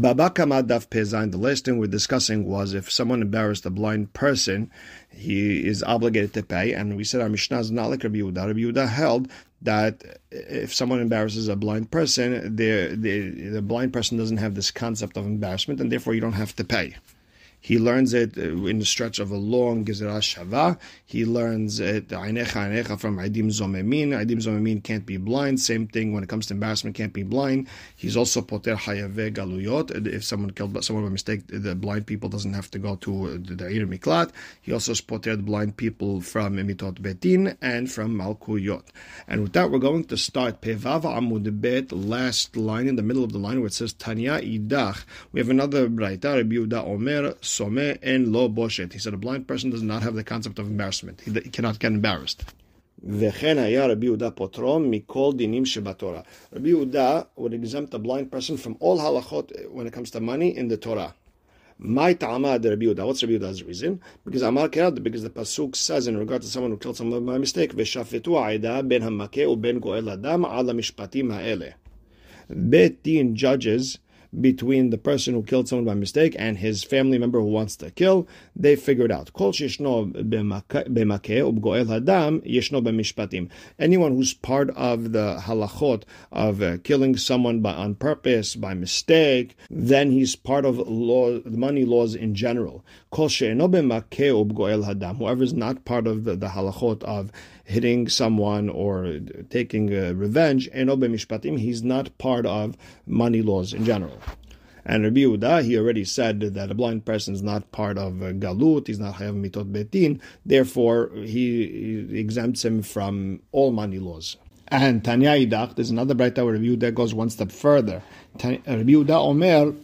Baba Kama Daf Pezain, the last thing we're discussing was if someone embarrassed a blind person, he is obligated to pay. And we said our Mishnah is not like Rabbi Yehuda. Rabbi Yehuda held that if someone embarrasses a blind person, the, the, the blind person doesn't have this concept of embarrassment, and therefore you don't have to pay. He learns it uh, in the stretch of a long Gezerah Shava. He learns it Ainecha Ainecha from Aidim Zomemin. Aidim Zomemin can't be blind. Same thing when it comes to embarrassment, can't be blind. He's also Poter Hayave Galuyot. If someone killed someone by mistake, the blind people doesn't have to go to uh, the Ir Miklat. He also Poter blind people from Mitot Betin and from Malkuyot. And with that, we're going to start Pevav Amud Bet, last line in the middle of the line where it says Tanya Idach. We have another Braita, Rabbi Omer, some en lo boshet. He said a blind person does not have the concept of embarrassment. He, he cannot get embarrassed. וכן היה רבי יהודה פוטרו מכל דינים שבתורה. Rabbi Yehuda would exempt a blind person from all halachot when it comes to money in the Torah. My ta'ama de Rabbi Yehuda. What's Rabbi Yehuda's reason? Because Amar Kerad, because the pasuk says in regard to someone who killed someone by mistake, v'shafetu ha'ida ben hamake u ben goel adam ala mishpatim ha'ele. Bet din judges between the person who killed someone by mistake and his family member who wants to kill. They figured out. Anyone who's part of the halachot of uh, killing someone by on purpose, by mistake, then he's part of law, the money laws in general. Whoever is not part of the, the halachot of hitting someone or taking uh, revenge, and Obe Mishpatim, he's not part of money laws in general. And Rabbi Yehuda, he already said that a blind person is not part of uh, galut, he's not hayav mitot betin, therefore he, exempts him from all money laws. And Tanya Idach, there's another bright where Rabbi Yehuda goes one step further. Rabbi Yehuda Omer,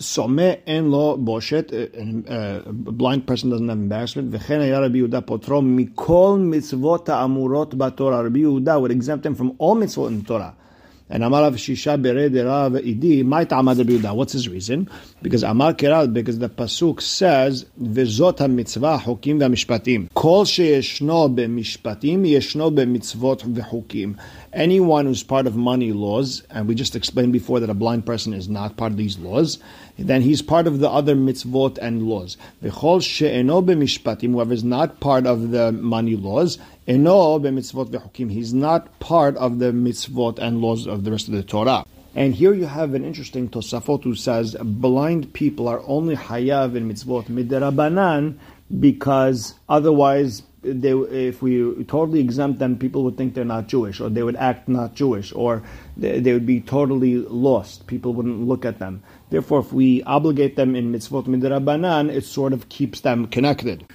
Someh en lo boshet, a blind person doesn't have embarrassment. V'chen ya Rabbi Yehuda potrom mikol mitzvot ha'amurot ba'Torah. Rabbi Yehuda would exempt him from all mitzvot in Torah. And Amar Shisha Bered Rav Idi, Might Amad Yehuda. What's his reason? Because Amar Keral, because the pasuk says, "Vezot mitzvah hukim ve'mishpatim." Kol sheyeshno be'mishpatim yeshno be'mitzvot ve'hukim. Anyone who's part of money laws, and we just explained before that a blind person is not part of these laws, then he's part of the other mitzvot and laws. V'chol she'eno be'mishpatim, whoever is not part of the money laws, eno be'mitzvot ve'chukim, he's not part of the mitzvot and laws of the rest of the Torah. And here you have an interesting Tosafot who says blind people are only hayav in mitzvot midirabanan because otherwise they, if we totally exempt them, people would think they're not Jewish, or they would act not Jewish, or they, they would be totally lost. People wouldn't look at them. Therefore, if we obligate them in mitzvot midrabanan, it sort of keeps them connected.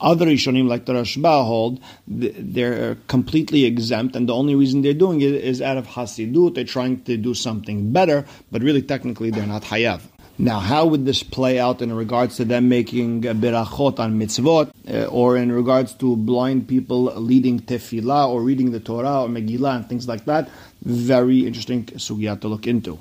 Other Rishonim, like the Rashba, hold they're completely exempt, and the only reason they're doing it is out of Hasidut. They're trying to do something better, but really, technically, they're not Hayav. Now, how would this play out in regards to them making berachot on mitzvot, uh, or in regards to blind people leading tefillah or reading the Torah or Megillah and things like that? Very interesting sugya to look into.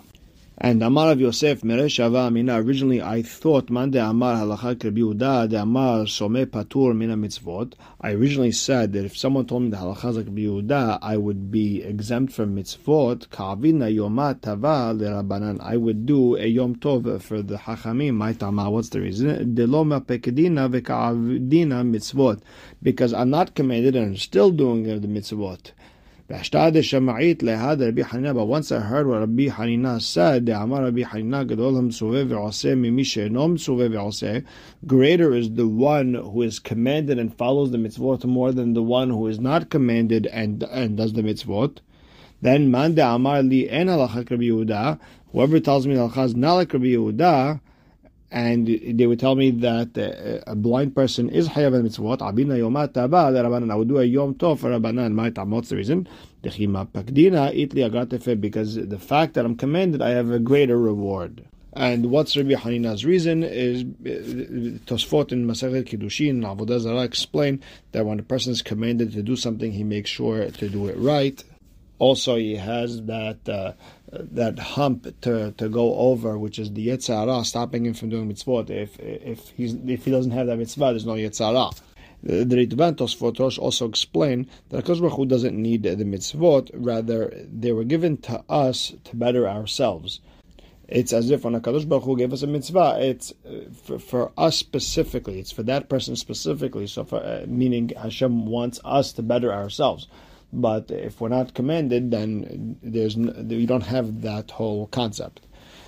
And Amar Rav Yosef, Mereshava originally I thought, Man de Amar halacha Rabbi de Amar some patur mina mitzvot. I originally said that if someone told me the halacha Rabbi I would be exempt from mitzvot. Ka'avina yomat tava lerabanan. I would do a yom tov for the hachamim. My tama, what's the reason? Deloma pekedina veka'avdina mitzvot. Because I'm not commanded and I'm still doing the mitzvot. But once I heard what Rabbi Hanina said, Amar Rabbi Hanina greater is the one who is commanded and follows the mitzvot more than the one who is not commanded and, and does the mitzvot. Then man de amar li en Rabbi Yehuda, Whoever tells me halacha is not like Rabbi Yehuda, and they would tell me that uh, a blind person is hayav mitzvot. Abina yomat taba Rabbanan. I would do a yom tov for Rabbanan. My What's the reason? Dechima pakdina itli agatefe. Because the fact that I'm commanded, I have a greater reward. And what's Rabbi Hanina's reason is uh, Tosfot in Masechet Kiddushin Avodah Zarah explain that when a person is commanded to do something, he makes sure to do it right. Also, he has that uh, that hump to, to go over, which is the Yetzer Hara, stopping him from doing mitzvot. If if he's if he doesn't have that mitzvah, there's no Yetzer Hara. The, Ritvan Tosfotosh also explain that Hakadosh Baruch Hu doesn't need the mitzvot; rather, they were given to us to better ourselves. It's as if when Hakadosh Baruch Hu gave us a mitzvah, it's uh, for, for, us specifically. It's for that person specifically. So, for, uh, meaning Hashem wants us to better ourselves. But if we're not commanded, then there's you don't have that whole concept.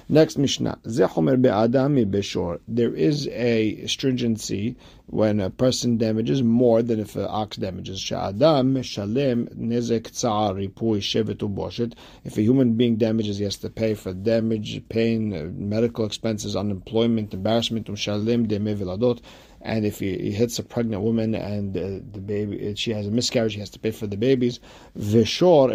Next Mishnah, Zechomer. There is a stringency when a person damages more than if an ox damages. Sha'adam shalem nezek tza'ar ripui shevet. If a human being damages, he has to pay for damage, pain, uh, medical expenses, unemployment, embarrassment, umshalem deme viladot. And if he, he, hits a pregnant woman and uh, the baby, she has a miscarriage, he has to pay for the babies. Mishalem.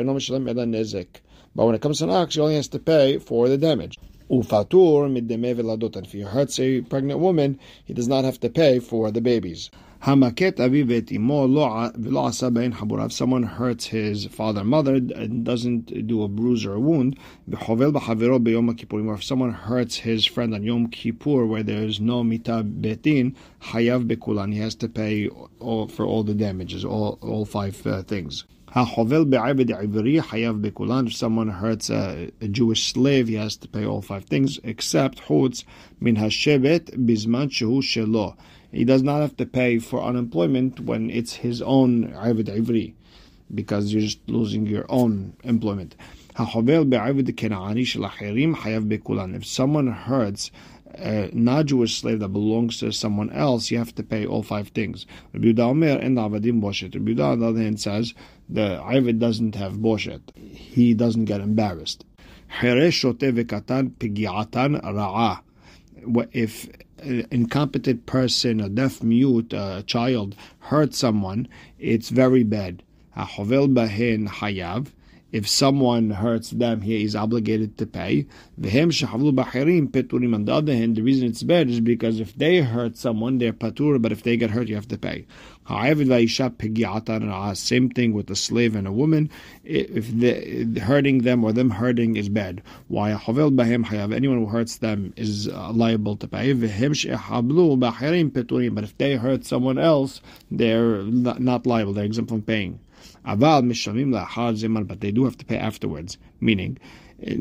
But when it comes to an ox, he only has to pay for the damage. Ufatur. And if he hurts a pregnant woman, he does not have to pay for the babies. Hamaket avivet imo lo If someone hurts his father mother and doesn't do a bruise or a wound, or if someone hurts his friend on Yom Kippur where there is no mita betin, hayav bekulan, he has to pay all, for all the damages, all, all five uh, things. If someone hurts a, a, Jewish slave, he has to pay all five things except chutz min hashebet bizman shehu shelo. He does not have to pay for unemployment when it's his own עבד עברי because you're just losing your own employment. If someone hurts a non-Jewish slave that belongs to someone else, you have to pay all five things. Rabbi Yehuda and Avadim Boshet. On the other hand, says the Ivid doesn't have Boshet. He doesn't get embarrassed. If uh, incompetent person, a deaf mute, a child, hurt someone, it's very bad. hayav if someone hurts them, he is obligated to pay. On the other hand, the reason it's bad is because if they hurt someone, they're patur, but if they get hurt, you have to pay. Same thing with a slave and a woman. If the, hurting them or them hurting is bad, why anyone who hurts them is uh, liable to pay. But if they hurt someone else, they're not liable. They're exempt from paying. Aval mishamim but they do have to pay afterwards. Meaning, if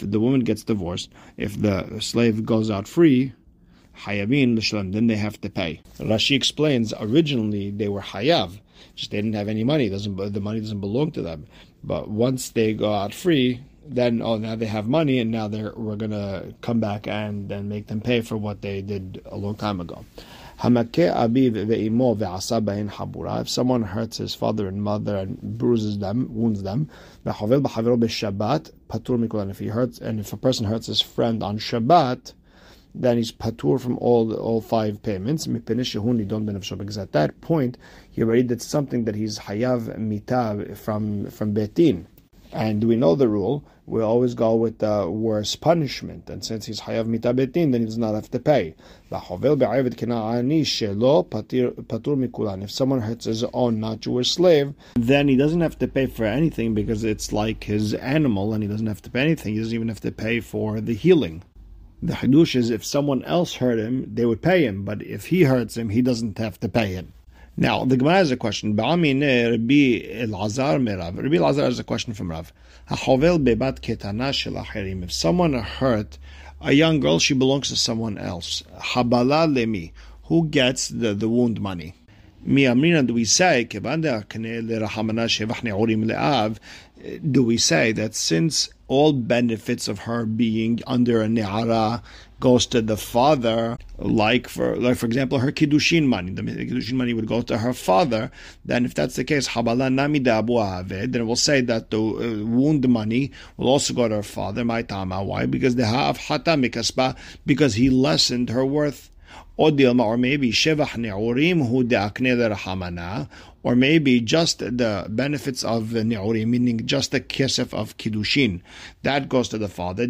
the woman gets divorced, if the slave goes out free, hayavin l'shalem, then they have to pay. Rashi explains originally they were hayav, just they didn't have any money. doesn't the money doesn't belong to them. But once they go out free, then oh now they have money and now they're we're gonna come back and then make them pay for what they did a long time ago. If someone hurts his father and mother and bruises them, wounds them, if he hurts and if a person hurts his friend on Shabbat, then he's patur from all all five payments. Because at that point, he already did something that he's hayav mitab from from betin. And we know the rule. We always go with the worst punishment. And since he's hayav mitabetin, then he does not have to pay. If someone hurts his own not Jewish slave, then he doesn't have to pay for anything because it's like his animal and he doesn't have to pay anything. He doesn't even have to pay for the healing. The hadush is if someone else hurt him, they would pay him, but if he hurts him, he doesn't have to pay him. Now, the Gemara has a question. Rabbi Elazar. Rabbi Elazar has a question from Rav. If someone hurt a young girl, she belongs to someone else. Habala lemi. Who gets the, the wound money? Mi amrina do we say, do we say that since all benefits of her being under a ne'ara goes to the father, like for like for example, her kiddushin money. The kiddushin money would go to her father. Then, if that's the case, habala nami then it will say that the uh, wound money will also go to her father. My tama. Why? Because the ha'af hata mikasba because he lessened her worth. Or maybe shevach ne'urim hu de'akne rahamana, or maybe just the benefits of Ne'uri, meaning just the kesef of Kiddushin. That goes to the father.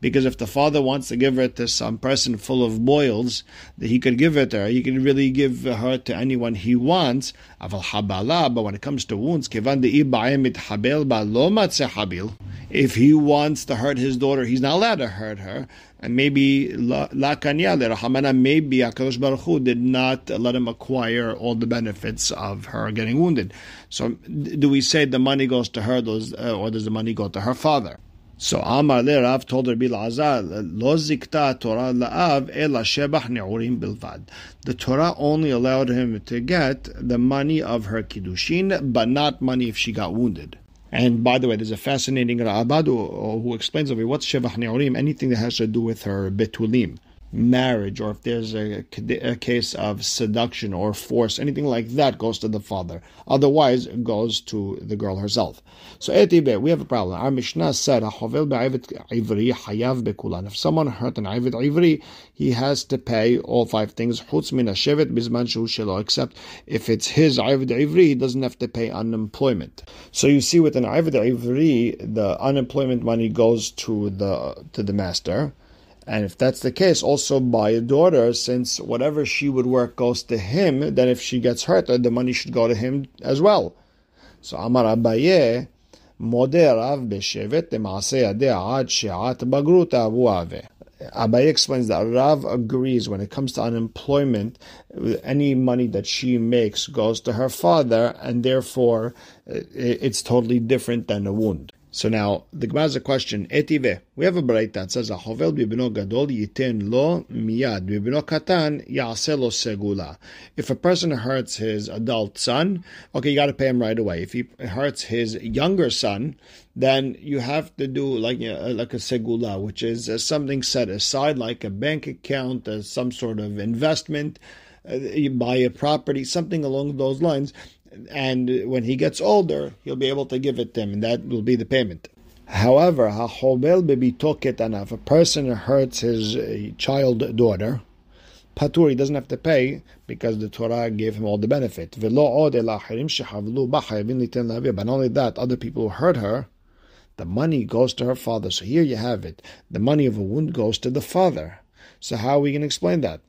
Because if the father wants to give it to some person full of boils, he could give it to her. He can really give her to anyone he wants. But when it comes to wounds, If he wants to hurt his daughter, he's not allowed to hurt her. And maybe La Kanya, Rahamana, maybe HaKadosh Baruch Hu did not let him acquire all the benefits of her getting wounded. So do we say the money goes to her, uh, or does the money go to her father? So Amar le Rav told Rabbi Lazar, Lo zikta Torah la'av ela shebach ne'urim bilvad. The Torah only allowed him to get the money of her kiddushin, but not money if she got wounded. And by the way, there's a fascinating Ra'abad who explains over what's shebach Ne'orim, Anything that has to do with her betulim marriage or if there's a, a, case of seduction or force, anything like that goes to the father. Otherwise, it goes to the girl herself. So, we have a problem. Our Mishnah said, If someone hurt an Ivid Ivri, he has to pay all five things. Except if it's his Ivid Ivri, he doesn't have to pay unemployment. So you see, with an Ivid Ivri, the unemployment money goes to the to the master and if that's the case, also by a daughter, since whatever she would work goes to him, then if she gets hurt, the money should go to him as well. So Amar Abaye, Rav Beshevet, Ad She'at Bagrut Abu Ave. Abaye explains that Rav agrees when it comes to unemployment, any money that she makes goes to her father, and therefore it's totally different than a wound. So now the Gemara has a question. Etive. We have a bright that says, "Ahovel bibino gadol yiten lo miyad bibino katan lo segula." If a person hurts his adult son, okay, you got to pay him right away. If he hurts his younger son, then you have to do like like a segula, which is uh, something set aside, like a bank account, uh, some sort of investment. Uh, you buy a property, something along those lines and when he gets older, he'll be able to give it to him, and that will be the payment. However, if a person hurts his uh, child daughter, patur, he doesn't have to pay because the Torah gave him all the benefit. But not only that, other people who hurt her, the money goes to her father. So here you have it. The money of a wound goes to the father. So how are we going to explain that?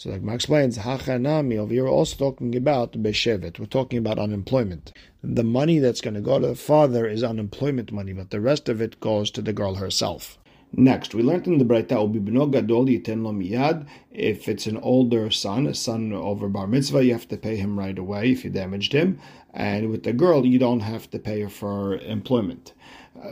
So like Mark explains, Hachanami over here we're also talking about Beshevet. We're talking about unemployment. The money that's going to go to the father is unemployment money, but the rest of it goes to the girl herself. Next, we learned in the miyad. If it's an older son, a son over bar mitzvah, you have to pay him right away if you damaged him. And with the girl, you don't have to pay her for employment.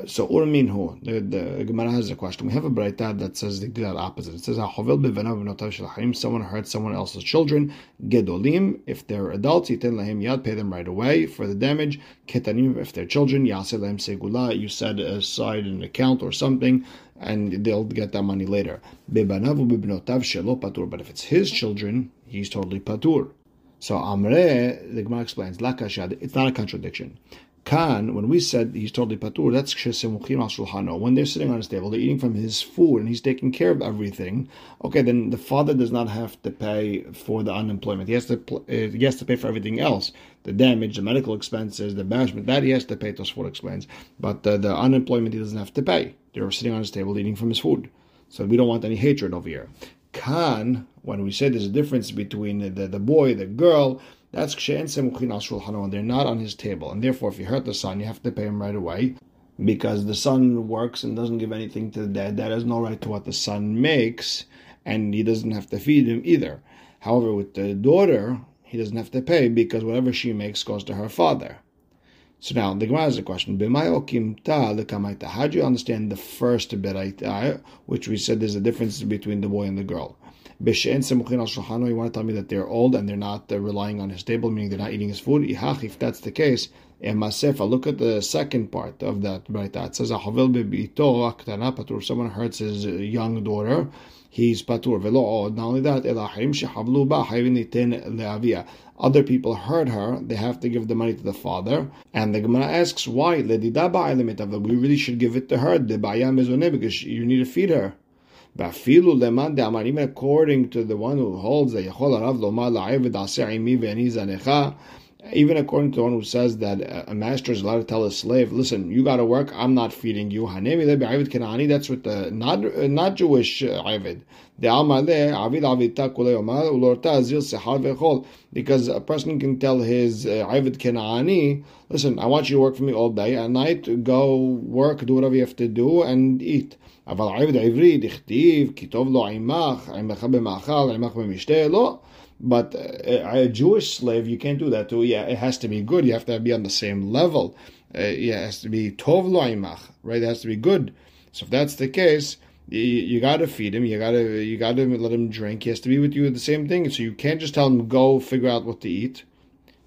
So urminhu, the, the Gemara has a question. We have a Braita that says the exact opposite. It says someone hurts someone else's children. Gedolim, if they're adults, yitin yad, pay them right away for the damage. Ketanim, if they're children, segula, you set aside an account or something, and they'll get that money later. Bebanavu bibnotav shelo but if it's his children, he's totally patur. So Amre, the Gemara explains, lakashad, it's not a contradiction. Khan, when we said he's totally patur, that's when they're sitting on his table, they're eating from his food, and he's taking care of everything. Okay, then the father does not have to pay for the unemployment. He has to uh, he has to pay for everything else, the damage, the medical expenses, the banishment. That he has to pay. Tosfot explains, but uh, the unemployment he doesn't have to pay. They're sitting on his table eating from his food, so we don't want any hatred over here. Khan, when we say there's a difference between the, the boy, the girl, that's kshe'en They're not on his table, and therefore, if you hurt the son, you have to pay him right away because the son works and doesn't give anything to the dad. Dad has no right to what the son makes, and he doesn't have to feed him either. However, with the daughter, he doesn't have to pay because whatever she makes goes to her father. So now the Gemara has a question. How do you understand the first beraita, which we said there's a difference between the boy and the girl? B'she'en semuchin al shulchano, you want to tell me that they're old and they're not uh, relying on his table, meaning they're not eating his food. If that's the case, and Masefa, look at the second part of that Braita. It says, Ahavil be'bito aktana patur. Someone hurts his young daughter, he's patur. Velo Not only that, elahim shehavlu ba hayvin leavia. Other people hurt her, they have to give the money to the father. And the Gemara asks, why? We really should give it to her. The Because you need to feed her. Even according to the one who holds that Yachol Arav Lomar La'eved Aser Imi even according to the one who says that a master is allowed to tell a slave, "Listen, you got to work. I'm not feeding you." That's what the not not Jewish uh, Avid. Because a person can tell his uh, Avid Kenani, "Listen, I want you to work for me all day. and night, go work, do whatever you have to do, and eat." אבל עבד עברי דכתיב כי טוב לו עמך, עמך במאכל, עמך במשתה, לא. But a Jewish slave, you can't do that too. Yeah, it has to be good. You have to be on the same level. Uh, yeah, it has to be tov lo imach, right? It has to be good. So if that's the case, you, you got to feed him. You got to you got to let him drink. He has to be with you at the same thing. So you can't just tell him go figure out what to eat.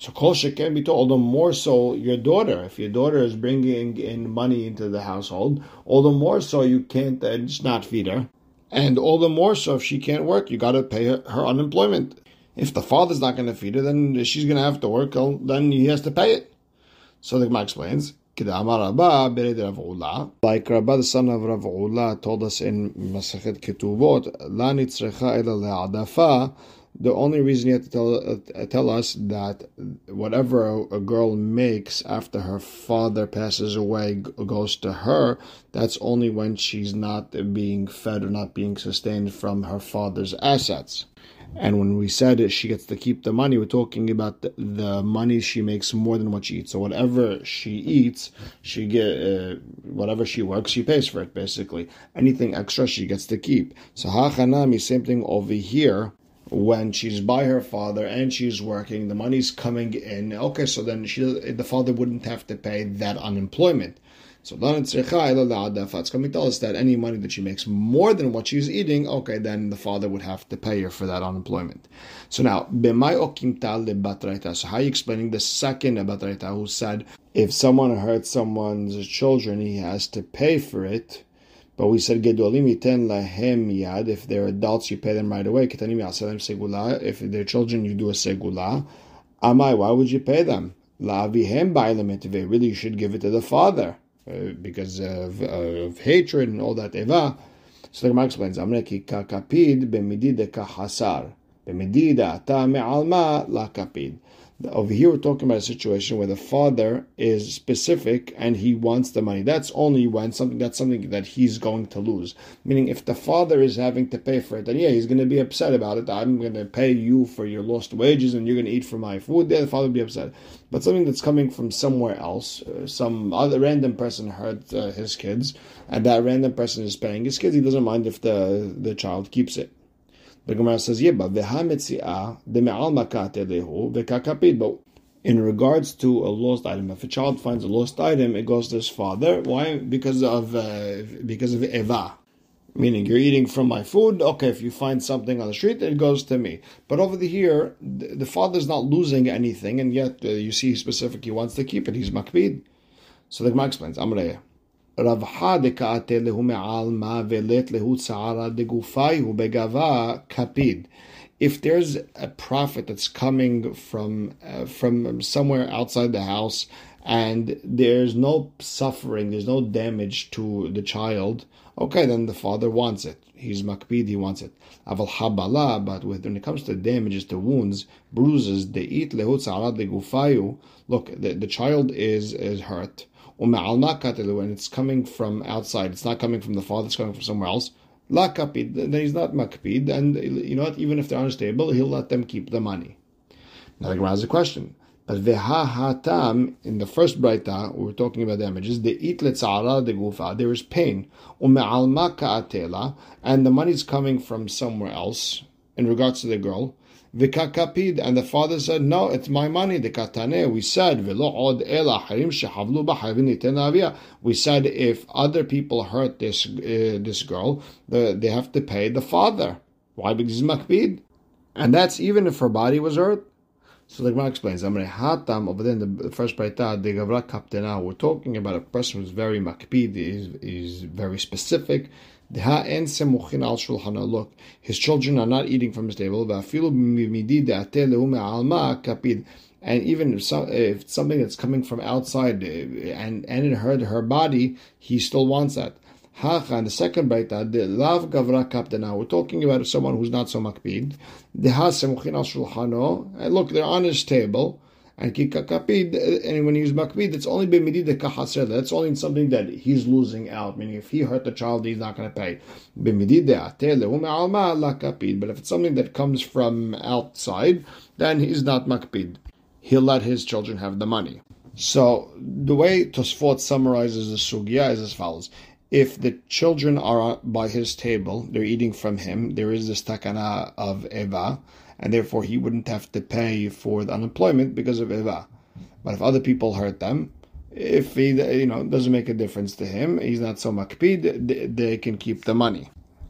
So kol can be told, the more so your daughter. If your daughter is bringing in money into the household, all the more so you can't uh, just not feed her. And all the more so if she can't work, you got to pay her, her unemployment. If the father's not going to feed her, then she's going to have to work. Then he has to pay it. So the Gemara explains. Like Rabba, the son of Rav Ula, told us in Masachet Ketubot, La nitzrecha ela le'adafa, the only reason you have to tell, uh, tell us that whatever a, a, girl makes after her father passes away goes to her, that's only when she's not being fed or not being sustained from her father's assets. And when we said she gets to keep the money, we're talking about the, the money she makes more than what she eats. So whatever she eats, she get uh, whatever she works, she pays for it. Basically, anything extra she gets to keep. So hachanami, same thing over here when she's by her father and she's working, the money's coming in. Okay, so then she the father wouldn't have to pay that unemployment. So it's coming to tell us that any money that she makes more than what she's eating, okay, then the father would have to pay her for that unemployment. So now, so how are you explaining the second braita who said if someone hurts someone's children, he has to pay for it? But we said gedolim iten lahem yad. If they're adults, you pay them right away. Ketanim yasalem segula. If they're children, you do a segula. Amai, why would you pay them? La'avihem ba'ilem Really, you should give it to the father. Uh, because of, uh, of, hatred and all that eva. So the Gemara explains, Amreki kakapid b'medida kahasar. B'medida ata me'alma la kapid. Over here, we're talking about a situation where the father is specific and he wants the money. That's only when something that's something that he's going to lose. Meaning, if the father is having to pay for it, then yeah, he's going to be upset about it. I'm going to pay you for your lost wages, and you're going to eat from my food. There, the father will be upset. But something that's coming from somewhere else, uh, some other random person hurt uh, his kids, and that random person is paying his kids. He doesn't mind if the the child keeps it. The Gemara says, yeah, but but in regards to a lost item, if a child finds a lost item, it goes to his father. Why? Because of uh, because of eva, meaning you're eating from my food. Okay, if you find something on the street, it goes to me. But over the here, the father's not losing anything, and yet uh, you see specific he wants to keep it. He's makbid. So the Gemara explains. רווחה דקאתה להו מעלמא ולית להו צערה דגופי הוא בגבה כפיד. If there's a profit that's coming from uh, from somewhere outside the house and there's no suffering, there's no damage to the child, okay, then the father wants it. He's makbid, he wants it. Aval habala, but when it comes to damages, to wounds, bruises, de'it lehut sa'arad legufayu, look, the, the child is, is hurt when it's coming from outside, it's not coming from the father, it's coming from somewhere else. La kapid, then he's not makpid, and you know what? Even if they're unstable, he'll let them keep the money. Now the Gemara has a question. But veha hatam in the first braita, we are talking about damages. The it letzara gufa, there is pain. Ume'alma ka'atela, and the money's coming from somewhere else in regards to the girl. Vikakapid, and the father said, No, it's my money. The katane, we said, We said if other people hurt this uh, this girl, the, they have to pay the father. Why? Because he's makbid. And that's even if her body was hurt. So the Gemara explains, I'm Hatam, over there in the first Baita, the Gavra Kaptena, we're talking about a person who's very makbid, is is very specific. Look, his children are not eating from his table. And even if, some, if something that's coming from outside eh, and, and it hurt her body, he still wants that. And the second baita, the lav gavra kaptana. We're talking about someone who's not so makbid. The ha al shulchano. Look, they're on his table, And kikakapid, and when he's makpid, it's only b'midid kahaser. That's only something that he's losing out. Meaning, if he hurt the child, he's not going to pay. B'midid lakapid. But if it's something that comes from outside, then he's not makpid. He'll let his children have the money. So the way Tosfot summarizes the sugya is as follows: If the children are by his table, they're eating from him. There is this takana of eva and therefore he wouldn't have to pay for the unemployment because of Eva. But if other people hurt them, if he you know doesn't make a difference to him, he's not so makpid, they can keep the money.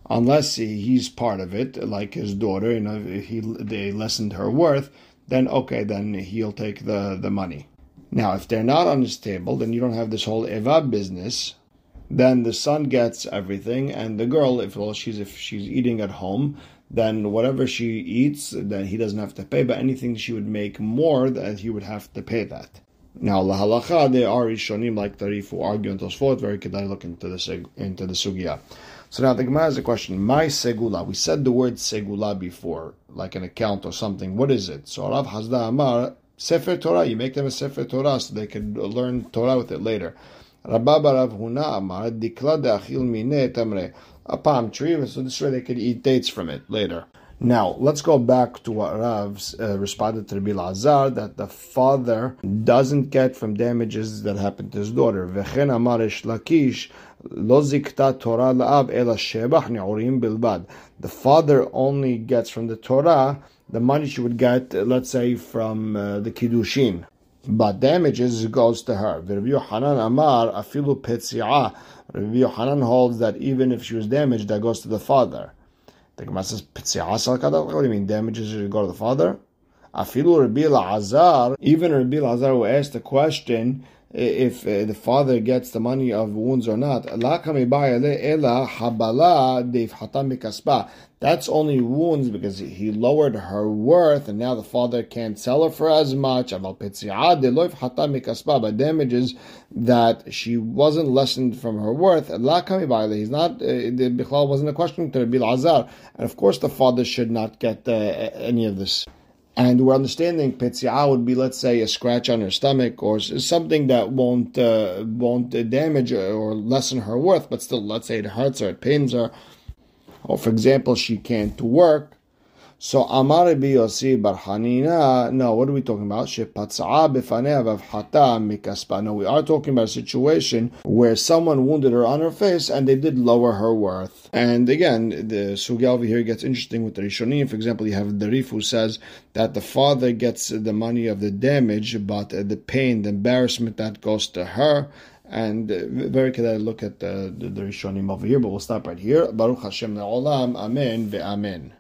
Unless he's part of it, like his daughter, you know, he they lessened her worth, then okay, then he'll take the, the money. Now, if they're not on his table, then you don't have this whole eva business. Then the son gets everything, and the girl, if well, she's if she's eating at home, then whatever she eats, then he doesn't have to pay. But anything she would make more, that he would have to pay that. Now, lahalacha, there are Rishonim like the Rif who argue in Tosfot, very good I look into the, into the Sugya. So now the Gemara has a question. My segula. We said the word segula before, like an account or something. What is it? So Rav Hisda Amar, Sefer Torah. You make them a Sefer Torah so they can learn Torah with it later. Rabba Rav Huna Amar, Dikla de Achil Mine Tamre a palm tree, so this way they could eat dates from it later. Now, let's go back to what Rav uh, responded to Rabbi Lazar that the father doesn't get from damages that happened to his daughter. The father only gets from the Torah the money she would get, let's say, from uh, the kiddushin. But damages goes to her. Rabbi Yohanan Amar afilu petzi'ah Rabbi Yohanan holds that even if she was damaged, that goes to the father. The Gemara says, What do you mean, damages should go to the father? Afilu Rabbi Lazar, even Rabbi Lazar who asked the question, if uh, the father gets the money of wounds or not. That's only wounds because he lowered her worth and now the father can't sell her for as much. But damages that she wasn't lessened from her worth. He's not, uh, the wasn't a question to Rabbi Lazar. And of course the father should not get uh, any of this. And we're understanding petziah would be, let's say, a scratch on her stomach or something that won't uh, won't damage or lessen her worth, but still, let's say it hurts her, it pains her, or for example, she can't work so Amar Rabbi Yossi Bar Hanina. No, what are we talking about? Shepatza'a b'fanei avhata mikaspa. No, we are talking about a situation where someone wounded her on her face and they did lower her worth. And again, the sugya over here gets interesting with the Rishonim. For example, you have the Rif who says that the father gets the money of the damage, but the pain, the embarrassment that goes to her. And uh, very good. look at the, the, the Rishonim over here, but we'll stop right here. Baruch Hashem le'olam. Amen ve'amen.